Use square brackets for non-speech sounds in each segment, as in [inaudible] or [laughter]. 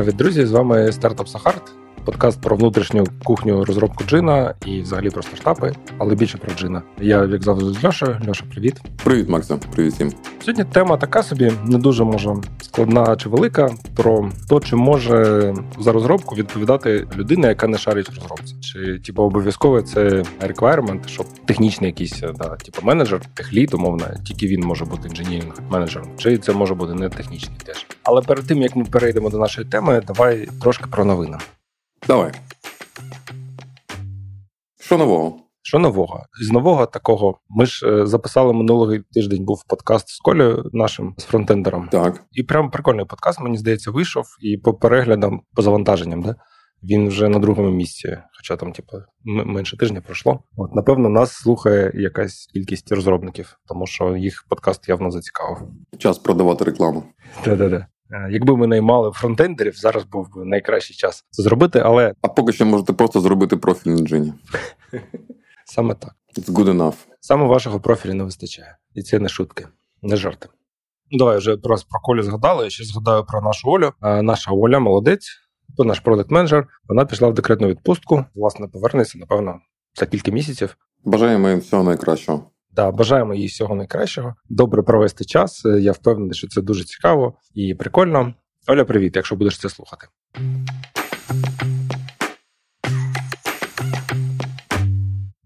Привіт, друзі! З вами стартап Сахарт, подкаст про внутрішню кухню розробку джина і взагалі про стартапи, але більше про джина. Я як завжди з Льошею. Льоша, привіт. Привіт, Макса. Привіт всім. Сьогодні тема така собі не дуже може складна чи велика. Про те, чи може за розробку відповідати людина, яка не шарить в розробці, чи типу обов'язково це requirement, щоб технічний якийсь да, типу менеджер, техліт, умовно, тільки він може бути інженіринг менеджером, чи це може бути не технічний теж. Але перед тим як ми перейдемо до нашої теми, давай трошки про новини. Давай. Що нового? Що нового? З нового такого. Ми ж е, записали минулий тиждень був подкаст з Колею нашим з фронтендером. Так. І прям прикольний подкаст, мені здається, вийшов. І по переглядам, по завантаженням, да? він вже на другому місці, хоча там, типу, менше тижня пройшло. От, напевно, нас слухає якась кількість розробників, тому що їх подкаст явно зацікавив. Час продавати рекламу. Да-да-да. Е, якби ми наймали фронтендерів, зараз був би найкращий час це зробити, але а поки що можете просто зробити профіль на. [laughs] Саме так. It's good enough. Саме вашого профілю не вистачає, і це не шутки, не жарти. Ну, давай вже просто про Колю згадали. Я ще згадаю про нашу Олю. А наша Оля молодець, то наш продакт менеджер Вона пішла в декретну відпустку. Власне, повернеться, напевно, за кілька місяців. Бажаємо їм всього найкращого. Да, бажаємо їй всього найкращого. Добре провести час. Я впевнений, що це дуже цікаво і прикольно. Оля, привіт, якщо будеш це слухати.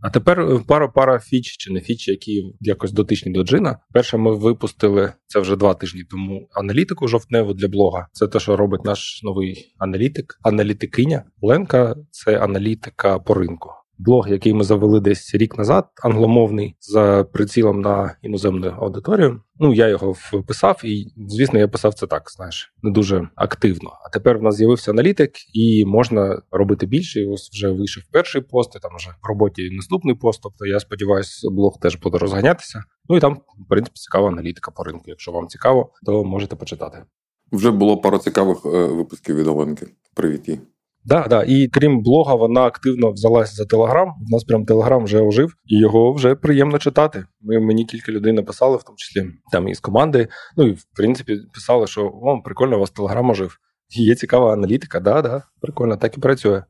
А тепер е, пара пара фіч чи не фіч, які якось дотичні до джина. Перше, ми випустили це вже два тижні тому аналітику жовтневу для блога. Це те, що робить наш новий аналітик, аналітикиня Ленка. Це аналітика по ринку блог, який ми завели десь рік назад, англомовний, за прицілом на іноземну аудиторію. Ну, я його вписав, і звісно, я писав це так, знаєш, не дуже активно. А тепер в нас з'явився аналітик, і можна робити більше. І Ось вже вийшов перший пост, і там вже в роботі наступний пост. Тобто я сподіваюся, блог теж буде розганятися. Ну і там, в принципі, цікава аналітика по ринку. Якщо вам цікаво, то можете почитати. Вже було пару цікавих е, випусків від Оленки. Привіт їй. Да, да. І крім блога, вона активно взялася за Телеграм. У нас прям Телеграм вже ожив, і його вже приємно читати. Ми мені кілька людей написали, в тому числі там із команди. Ну і в принципі писали, що о, прикольно, у вас Телеграм ожив. Є цікава аналітика, да, да, прикольно, так і працює.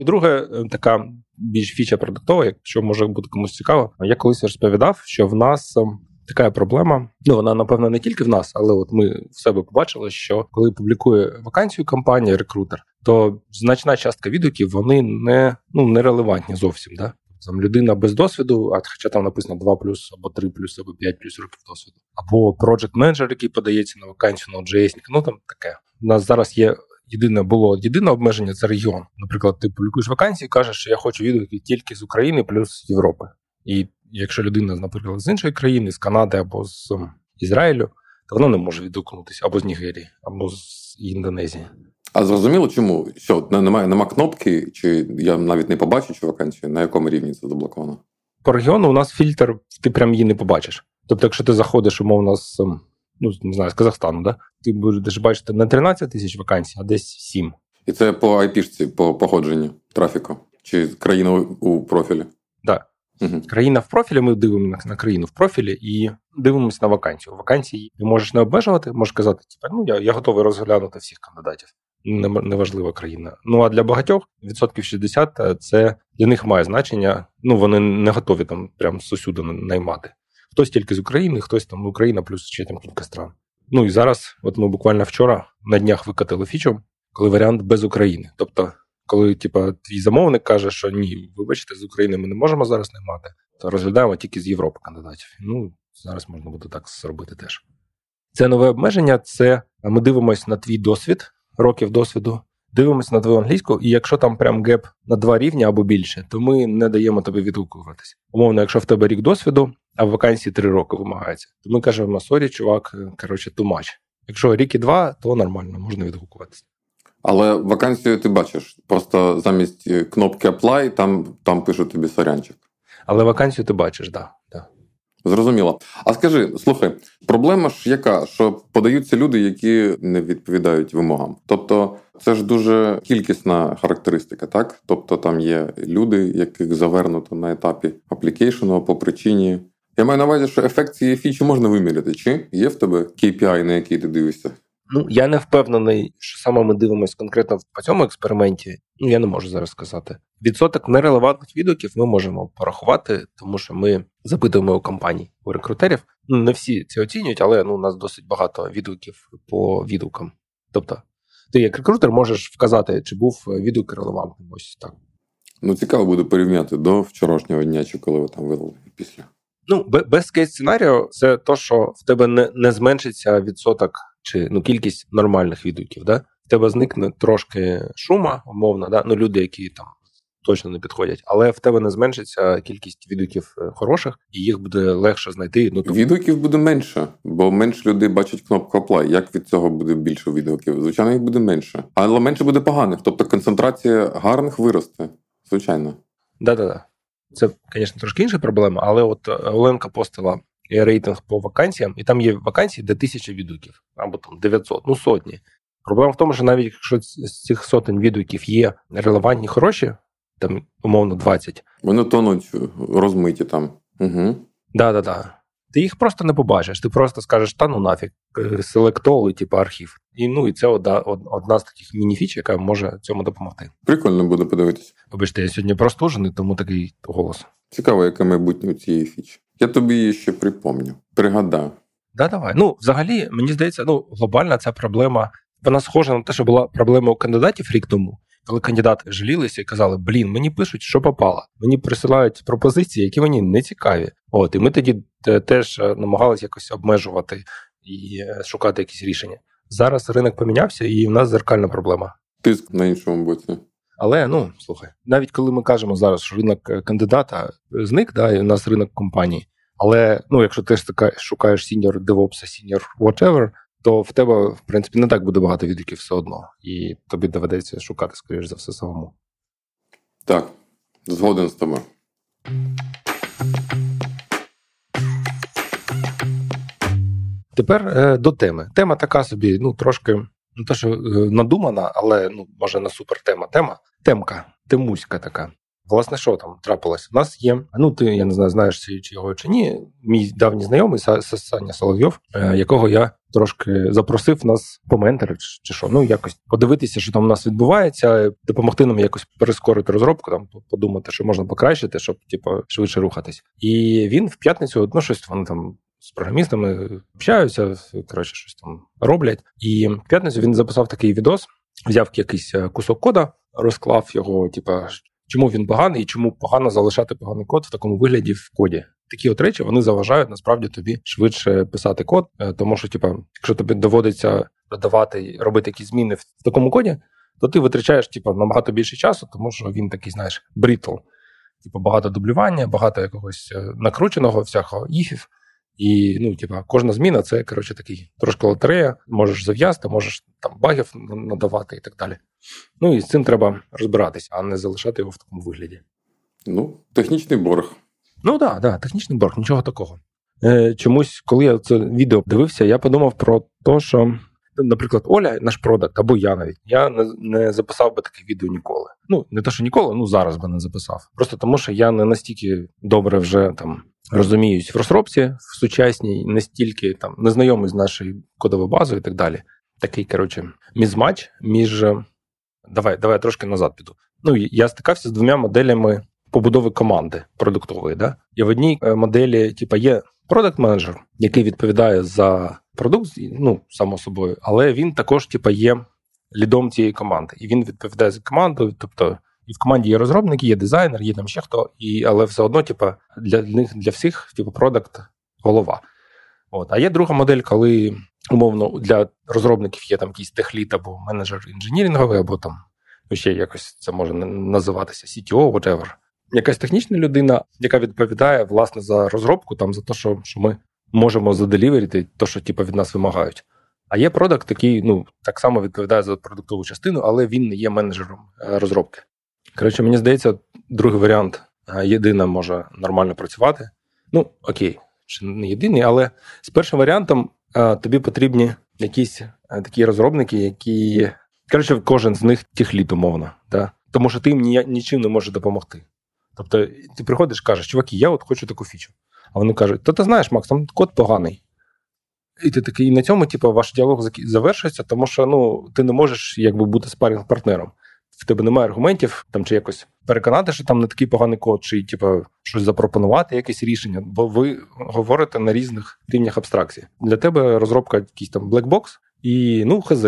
І друге, е, така більш фіча продуктова, якщо може бути комусь цікаво. Я колись розповідав, що в нас ем, така проблема. Ну вона напевно не тільки в нас, але от ми в себе побачили, що коли публікує вакансію компанія, рекрутер, то значна частка відгуків вони не ну не релевантні зовсім. Да? Там людина без досвіду, а хоча там написано 2 плюс або 3 плюс, або 5 плюс років досвіду, або project менеджер який подається на вакансію на JS, ну там таке. У нас зараз є єдине було єдине обмеження це регіон. Наприклад, ти публікуєш вакансії, кажеш, що я хочу відгуки тільки з України плюс Європи. І якщо людина, наприклад, з іншої країни, з Канади або з Ізраїлю, то вона не може відгукнутися або з Нігерії, або з Індонезії. А зрозуміло, чому? Що немає нема кнопки, чи я навіть не побачу цю вакансію, на якому рівні це заблоковано? По регіону у нас фільтр, ти прям її не побачиш. Тобто, якщо ти заходиш, умовно, з ну не знаю, з Казахстану, да? ти будеш бачити не 13 тисяч вакансій, а десь 7. І це по IP-шці, по походженню трафіку, чи країна у профілі? Угу. Країна в профілі, ми дивимося на країну в профілі і дивимося на вакансію. Вакансії ти можеш не обмежувати, можеш казати, типу, ну я я готовий розглянути всіх кандидатів. Неважлива країна. Ну а для багатьох відсотків 60 е, це для них має значення. Ну вони не готові там прям з усюди наймати. Хтось тільки з України, хтось там Україна, плюс ще там кілька стран. Ну і зараз, от ми буквально вчора на днях викатили фічу, коли варіант без України. Тобто коли типа, твій замовник каже, що ні, вибачте, з України ми не можемо зараз наймати, то розглядаємо тільки з Європи кандидатів. Ну, зараз можна буде так зробити теж. Це нове обмеження. Це ми дивимося на твій досвід, років досвіду, дивимося на твою англійську, і якщо там прям gap на два рівні або більше, то ми не даємо тобі відгукуватися. Умовно, якщо в тебе рік досвіду, а в вакансії три роки вимагається, то ми кажемо: sorry, чувак, коротше, match. Якщо рік і два, то нормально, можна відгукуватися. Але вакансію ти бачиш. Просто замість е, кнопки Apply там там пишуть тобі сорянчик. Але вакансію ти бачиш, так. Да, да. Зрозуміло. А скажи, слухай, проблема ж яка, що подаються люди, які не відповідають вимогам. Тобто, це ж дуже кількісна характеристика, так? Тобто там є люди, яких завернуто на етапі аплікейшену по причині Я маю на увазі, що ефект цієї фічі можна виміряти. Чи є в тебе KPI, на який ти дивишся? Ну, я не впевнений, що саме ми дивимося конкретно по цьому експерименті. Ну, я не можу зараз сказати. Відсоток нерелевантних відгуків ми можемо порахувати, тому що ми запитуємо у компаній, у рекрутерів. Ну, не всі це оцінюють, але ну, у нас досить багато відгуків по відгукам. Тобто, ти як рекрутер можеш вказати, чи був відгук релевантним. Ось так. Ну, цікаво буде порівняти до вчорашнього дня, чи коли ви там вилили після. Ну, без кейс сценарію це то, що в тебе не не зменшиться відсоток чи ну кількість нормальних відгуків. Да? В тебе зникне трошки шума, умовно, да? ну люди, які там точно не підходять, але в тебе не зменшиться кількість відгуків е, хороших, і їх буде легше знайти. Ну тобто... відгуків буде менше, бо менше людей бачать кнопку Apply. Як від цього буде більше відгуків? Звичайно, їх буде менше, але менше буде поганих. Тобто концентрація гарних виросте. Звичайно, да-да-да. Це, звісно, трошки інша проблема, але от е, Оленка постила рейтинг по вакансіям, і там є вакансії, де тисяча відгуків, або там 900, ну сотні. Проблема в тому, що навіть якщо з цих сотень відгуків є релевантні, хороші, там умовно 20. Вони тонуть розмиті там. Угу. Да-да-да. Ти їх просто не побачиш. Ти просто скажеш, та ну нафіг, селектол, типу архів. І ну і це одна одна з таких міні-фіч, яка може цьому допомогти. Прикольно буде подивитися. Вибачте, я сьогодні простужений, тому такий голос. Цікаво, яке майбутнє у цієї фічі. Я тобі її ще припомню. Пригадаю. Да, давай. Ну, взагалі, мені здається, ну глобальна ця проблема. Вона схожа на те, що була проблема у кандидатів рік тому коли кандидати жалілися і казали, блін, мені пишуть, що попало. Мені присилають пропозиції, які мені не цікаві. От і ми тоді е, теж е, намагалися якось обмежувати і е, шукати якісь рішення. Зараз ринок помінявся, і в нас зеркальна проблема. Тиск на іншому боці. Але ну слухай, навіть коли ми кажемо зараз, що ринок кандидата зник, да, і у нас ринок компанії. Але ну, якщо ти ж така шукаєш senior DevOps, senior whatever, то в тебе, в принципі, не так буде багато відгуків все одно, і тобі доведеться шукати, скоріш за все, самому. Так, згоден з тобою. Тепер е, до теми. Тема така собі, ну, трошки, не то, що е, надумана, але ну, може не супер тема. Тема, темка, темуська така. Власне, що там трапилось? У нас є. Ну, ти я не знаю, знаєш чи його чи ні. Мій давній знайомий Саня Соловйов, е, якого я трошки запросив нас поментори, чи що. Ну якось подивитися, що там у нас відбувається, допомогти нам якось перескорити розробку, там подумати, що можна покращити, щоб типу, швидше рухатись. І він в п'ятницю ну, щось вони там. З програмістами общаються, коротше, щось там роблять. І в п'ятницю він записав такий відос, взяв якийсь е, кусок кода, розклав його, типа, чому він поганий і чому погано залишати поганий код в такому вигляді в коді. Такі от речі вони заважають насправді тобі швидше писати код, е, тому що, типа, якщо тобі доводиться додавати робити якісь зміни в такому коді, то ти витрачаєш типа, набагато більше часу, тому що він такий, знаєш, брітл. Типу, багато дублювання, багато якогось е, накрученого, всякого іфів. І ну, типа, кожна зміна це коротше такий трошки лотерея, можеш зав'язати, можеш там багів надавати і так далі. Ну і з цим треба розбиратись, а не залишати його в такому вигляді. Ну, технічний борг. Ну так, да, да, технічний борг, нічого такого. Е, Чомусь, коли я це відео дивився, я подумав про те, що, наприклад, Оля, наш продакт, або я навіть, я не, не записав би таке відео ніколи. Ну, не те, що ніколи, ну зараз би не записав. Просто тому, що я не настільки добре вже там розуміюсь в розробці в сучасній, настільки там незнайомий з нашою кодовою базою і так далі. Такий, коротше, мізмач між. Давай, давай я трошки назад піду. Ну, я стикався з двома моделями побудови команди продуктової. Да? І в одній е, моделі, типу, є продакт менеджер який відповідає за продукт, ну, само собою, але він також, типу, є лідом цієї команди. І він відповідає за команду, тобто і в команді є розробники, є дизайнер, є там ще хто, і, але все одно, типу, для них для всіх, типу, продакт голова. От. А є друга модель, коли умовно для розробників є там якийсь техліт або менеджер інженіринговий, або там ще якось це може називатися CTO, whatever. Якась технічна людина, яка відповідає власне за розробку, там за те, що що ми можемо заделіверити, те, що типу, від нас вимагають. А є продакт, який ну так само відповідає за продуктову частину, але він не є менеджером е, розробки. Коротше, мені здається, другий варіант єдина може нормально працювати. Ну, окей, чи не єдиний, але з першим варіантом тобі потрібні якісь такі розробники, які. Коротше, кожен з них тіхліт, умовно. Да? Тому що ти їм ні, нічим не можеш допомогти. Тобто, ти приходиш кажеш, чуваки, я от хочу таку фічу. А вони кажуть: то ти знаєш, Макс, там код поганий. І ти такий, і на цьому, типу, ваш діалог завершується, тому що ну, ти не можеш якби бути спарінг партнером в тебе немає аргументів там чи якось переконати, що там не такий поганий код, чи типу, щось запропонувати, якесь рішення, бо ви говорите на різних рівнях абстракції. Для тебе розробка якийсь там блекбокс, і ну хз,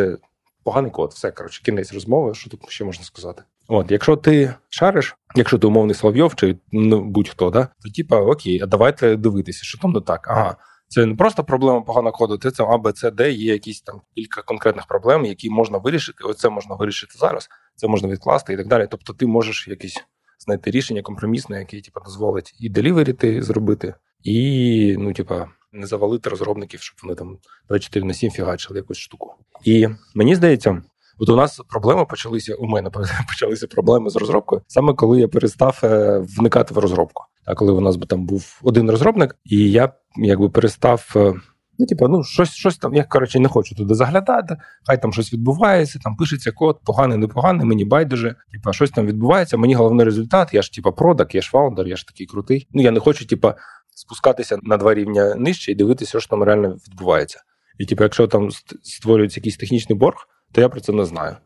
поганий код, все коротше, кінець розмови. Що тут ще можна сказати? От, якщо ти шариш, якщо ти умовний Соловйов, чи ну, будь-хто, да, то типа окей, а давайте дивитися, що там не так. Ага. Це не просто проблема поганого коду, це це А, Б, є якісь там кілька конкретних проблем, які можна вирішити. Оце можна вирішити зараз, це можна відкласти і так далі. Тобто, ти можеш якесь знайти рішення компромісне, яке типу, дозволить і деліверіти зробити, і ну, типа, не завалити розробників, щоб вони там 24 на 7 фігачили якусь штуку. І мені здається. От у нас проблеми почалися. У мене [laughs] почалися проблеми з розробкою саме коли я перестав е, вникати в розробку. А коли у нас там був один розробник, і я якби перестав. Е, ну, типу, ну, щось щось там, я коротше не хочу туди заглядати, хай там щось відбувається, там пишеться код, поганий, непоганий, мені байдуже. Типа, щось там відбувається. Мені головний результат. Я ж типа продак, я ж фаундер, я ж такий крутий. Ну я не хочу, типа, спускатися на два рівня нижче і дивитися, що там реально відбувається. І типу, якщо там створюється якийсь технічний борг, то я про це не знаю.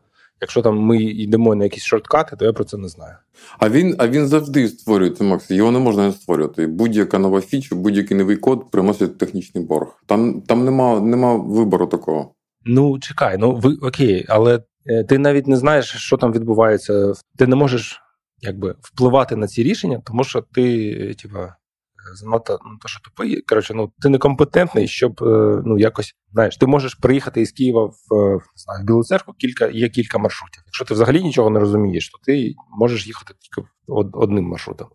Якщо там ми йдемо на якісь шорткати, то я про це не знаю. А він а він завжди створюється, Макс. Його не можна не створювати. Будь-яка нова фіча, будь-який новий код приносить технічний борг. Там там нема, нема вибору такого. Ну чекай, ну ви окей, але е, ти навіть не знаєш, що там відбувається. Ти не можеш якби впливати на ці рішення, тому що ти, е, типа, занадто ну, то, що тупий. Коротше, ну ти некомпетентний, щоб е, ну якось знаєш, ти можеш приїхати із Києва в е, не знаю, в Білу церкву, кілька є кілька маршрутів. Якщо ти взагалі нічого не розумієш, то ти можеш їхати тільки одним маршрутом.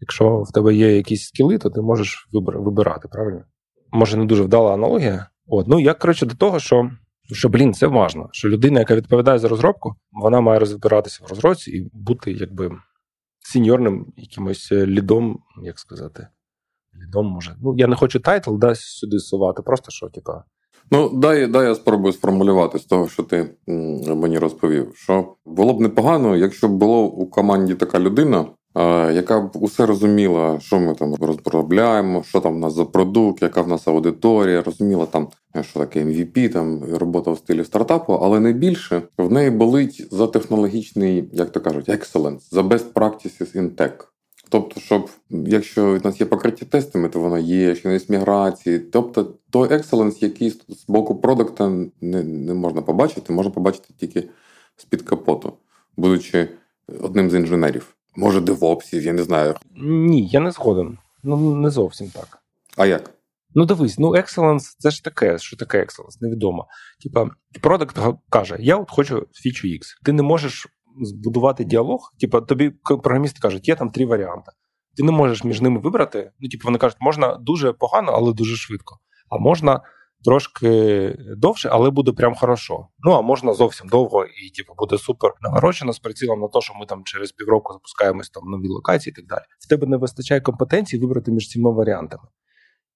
Якщо в тебе є якісь скіли, то ти можеш вибирати, правильно? Може, не дуже вдала аналогія. От, ну я коротше до того, що. Що, блін, це важно, що людина, яка відповідає за розробку, вона має розбиратися в розробці і бути якби сеньорним якимось е, лідом, як сказати, лідом може. Ну, я не хочу title да, сюди сувати, просто що, типа. Ну, дай дай я спробую сформулювати з того, що ти мені розповів. Що було б непогано, якщо б було у команді така людина, яка б усе розуміла, що ми там розробляємо, що там в нас за продукт, яка в нас аудиторія, розуміла там, що таке MVP, там робота в стилі стартапу, але найбільше в неї болить за технологічний, як то кажуть, excellence, за best practices in tech. Тобто, щоб якщо в нас є покриття тестами, то воно є, якщо є міграції. Тобто той екселенс, який з боку продукта не не можна побачити, можна побачити тільки з-під капоту, будучи одним з інженерів. Може, девопсів, я не знаю. Ні, я не згоден. Ну не зовсім так. А як? Ну, дивись, ну excellence це ж таке, що таке excellence, невідомо. Типа, продукт каже: Я от хочу фічу X. Ти не можеш збудувати діалог. Типу, тобі програмісти кажуть, є там три варіанти. Ти не можеш між ними вибрати. Ну, типу, вони кажуть, можна дуже погано, але дуже швидко. А можна трошки довше, але буде прям хорошо. Ну а можна зовсім довго і типу, буде супер наворочено з прицілом на те, що ми там через півроку запускаємось там нові локації і так далі. В тебе не вистачає компетенції вибрати між цими варіантами.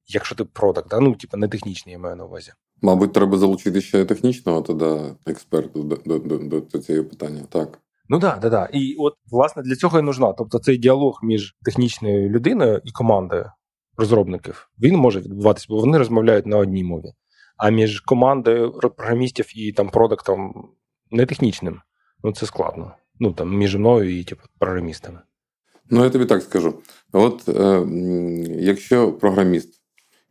Якщо ти продакт, да? ну типу не технічний, я маю на увазі. Мабуть, треба залучити ще технічного тоді експерту до, до, до, до цього питання. Так. Ну да, да, да. І от власне для цього і нужна. Тобто цей діалог між технічною людиною і командою розробників він може відбуватися, бо вони розмовляють на одній мові. А між командою програмістів і там продуктом не технічним, ну це складно. Ну там між мною і типу, програмістами. Ну я тобі так скажу: от е, якщо програміст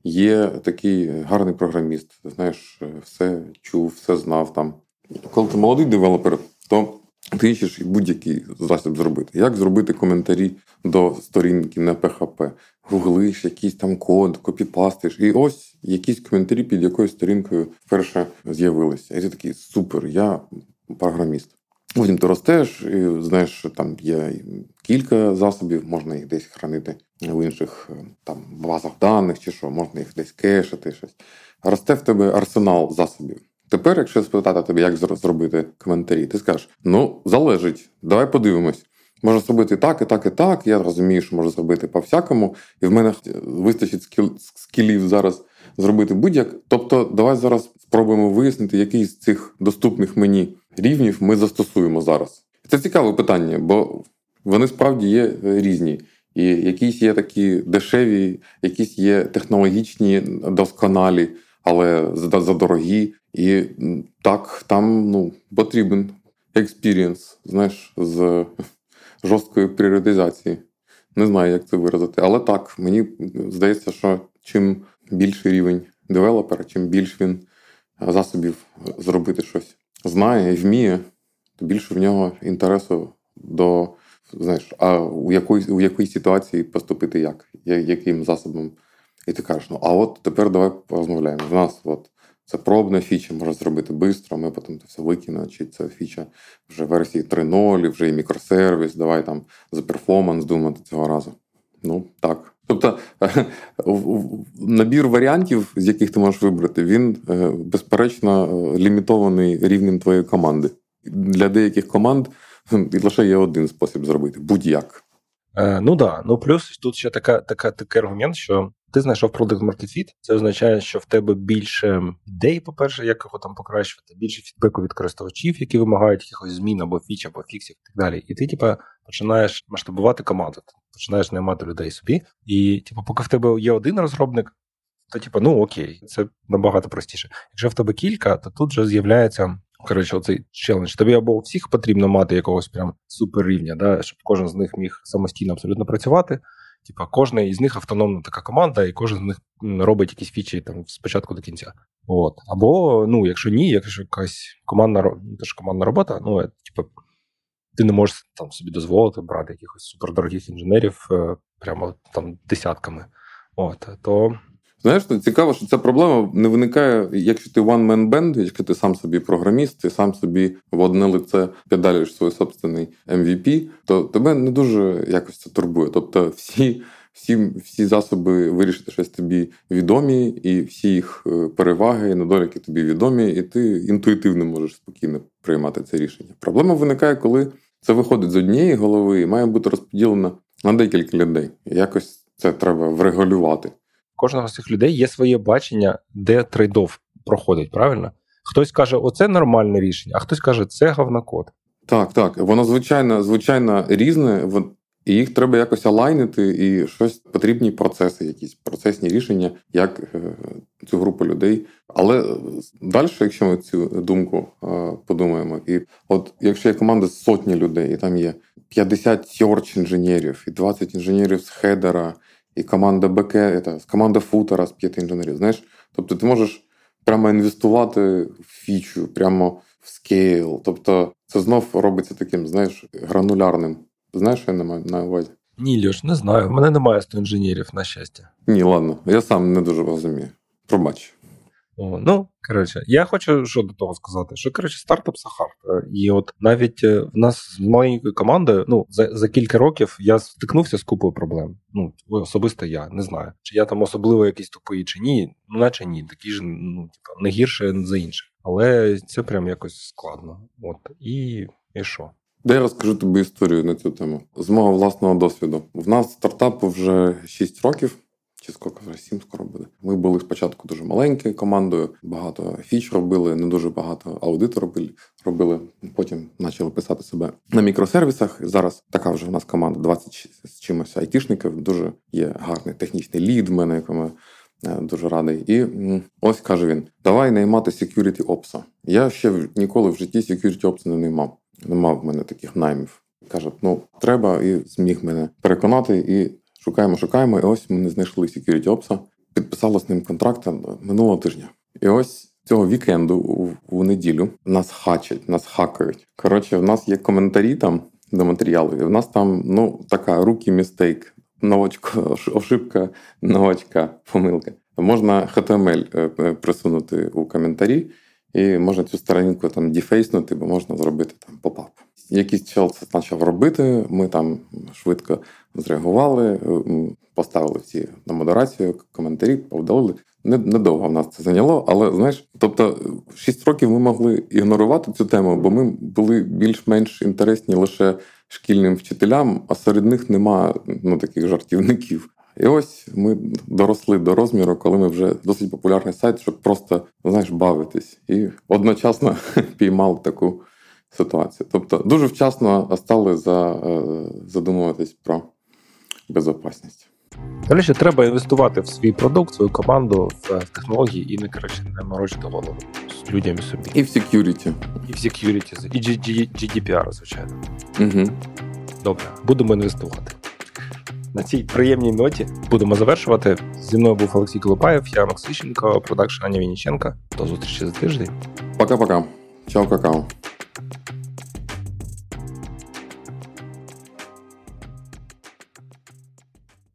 є такий гарний програміст, знаєш, все чув, все знав там. Коли ти молодий девелопер, то ти ищеш будь-який засіб зробити. Як зробити коментарі до сторінки на PHP? Гуглиш, якийсь там код, копіпастиш. І ось якісь коментарі під якоюсь сторінкою вперше з'явилися. І ти такий супер, я програміст. Потім ти ростеш, і знаєш, що там є кілька засобів, можна їх десь хранити в інших там базах даних чи що, можна їх десь кешити. щось. Росте в тебе арсенал засобів. Тепер, якщо спитати тебе, як зробити коментарі, ти скажеш: ну, залежить, давай подивимось. Можна зробити так, і так, і так. Я розумію, що можу зробити по-всякому, і в мене вистачить скіл, скілів зараз зробити будь-як. Тобто, давай зараз спробуємо вияснити, який з цих доступних мені рівнів ми застосуємо зараз. Це цікаве питання, бо вони справді є різні. І якісь є такі дешеві, якісь є технологічні, досконалі, але задорогі. І так, там ну, потрібен experience, знаєш, з [laughs] жорсткої пріоритизації. Не знаю, як це виразити. Але так, мені здається, що чим більший рівень девелопера, чим більш він засобів зробити щось знає і вміє, то більше в нього інтересу до знаєш, а у якої у якій ситуації поступити як, яким засобом. І ти кажеш, ну а от тепер давай порозмовляємо. В нас от це пробна фіча, може зробити швидко, ми потім це все викинемо, чи це фіча вже версії 3.0, вже і мікросервіс, давай там за перформанс думати цього разу. Ну так. Тобто [laughs] набір варіантів, з яких ти можеш вибрати, він е, безперечно е, лімітований рівнем твоєї команди. Для деяких команд лише є один спосіб зробити будь-як. Е, Ну да. Ну плюс тут ще така, така, такий аргумент, що ти знайшов продукт Market Це означає, що в тебе більше ідей, по-перше, як його там покращувати, більше фідбеку від користувачів, які вимагають якихось змін або фіч, або фіксів і так далі. І ти, типа, починаєш масштабувати команду, ти починаєш наймати людей собі. І, типу, поки в тебе є один розробник, то типу, ну окей, це набагато простіше. Якщо в тебе кілька, то тут вже з'являється. Коротше, оцей челендж. Тобі або всіх потрібно мати якогось прям супер рівня, да, щоб кожен з них міг самостійно абсолютно працювати. Типа, кожна із них автономна така команда, і кожен з них робить якісь фічі там спочатку до кінця. От. Або, ну, якщо ні, якщо якась командна ну, теж командна робота, ну, типа, ти не можеш там собі дозволити брати якихось супердорогих інженерів е, прямо там десятками. От, то Знаєш, цікаво, що ця проблема не виникає, якщо ти one man band, якщо ти сам собі програміст, ти сам собі в одне лице педалюєш свій собственний MVP, то тебе не дуже якось це турбує. Тобто, всі всі, всі засоби вирішити щось тобі відомі, і всі їх е, переваги і недоліки тобі відомі, і ти інтуїтивно можеш спокійно приймати це рішення. Проблема виникає, коли це виходить з однієї голови і має бути розподілено на декілька людей. Якось це треба врегулювати кожного з цих людей є своє бачення, де трейдов проходить, правильно? Хтось каже, оце нормальне рішення, а хтось каже, це говнокод. Так, так. Воно звичайно, звичайно різне, і їх треба якось алайнити, і щось потрібні процеси, якісь процесні рішення, як е, цю групу людей. Але далі, якщо ми цю думку е, подумаємо, і от якщо є команда сотні людей, і там є 50 search інженерів і 20 інженерів з хедера, і команда БК, команда футера з п'яти інженерів. Знаєш, тобто ти можеш прямо інвестувати в фічу, прямо в скейл. Тобто, це знов робиться таким, знаєш, гранулярним. Знаєш, що я маю на увазі? Ні, Льош, не знаю. В мене немає 100 інженерів, на щастя. Ні, ладно, я сам не дуже розумію. Пробач. О, Ну, коротше, я хочу що до того сказати, що коротше, стартап Сахар. І от навіть е, в нас з маленькою командою, ну за за кілька років я стикнувся з купою проблем. Ну, особисто я не знаю, чи я там особливо якийсь тупий, чи ні. Ну, наче ні, такі ж ну, типу, не гірше за інших. Але це прям якось складно. От і, і що? Де я розкажу тобі історію на цю тему з мого власного досвіду. В нас стартапу вже 6 років чи скільки вже сім скоро буде. Ми були спочатку дуже маленькою командою, багато фіч робили, не дуже багато аудиту робили. робили. Потім почали писати себе на мікросервісах. Зараз така вже в нас команда 20 з чимось айтішників. Дуже є гарний технічний лід в мене, якому я дуже радий. І ось каже він: давай наймати security ops. Я ще ніколи в житті security ops не наймав. Не мав в мене таких наймів. Каже, ну треба, і зміг мене переконати. І Шукаємо, шукаємо, і ось ми не знайшли Security Ops, підписали з ним контракт минулого тижня. І ось цього вікенду у, неділю нас хачать, нас хакають. Коротше, в нас є коментарі там до матеріалу, і в нас там ну така rookie mistake, новачка, ошибка, новачка, помилка. Можна HTML е, е, присунути у коментарі, і можна цю сторінку там deface нути, бо можна зробити там popup. Якийсь чел це почав робити. Ми там швидко зреагували, поставили всі на модерацію, коментарі, повдалили. Недовго в нас це зайняло, але знаєш, тобто 6 років ми могли ігнорувати цю тему, бо ми були більш-менш інтересні лише шкільним вчителям, а серед них нема ну, таких жартівників. І ось ми доросли до розміру, коли ми вже досить популярний сайт, щоб просто знаєш, бавитись, і одночасно [laughs] піймали таку ситуацію. Тобто, дуже вчасно стали за, е, задумуватись про безопасність. Далі ще треба інвестувати в свій продукт, свою команду, в технології і не коротше не морочити голову з людям і собі. І в security. І в security, і GDPR, звичайно. Угу. Добре, будемо інвестувати. На цій приємній ноті будемо завершувати. Зі мною був Олексій Колопаєв, я Максищенко, продакшн Аня Вінниченка. До зустрічі за тиждень. Пока-пока. Чао, какао.